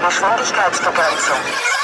Geschwindigkeitsbegrenzung.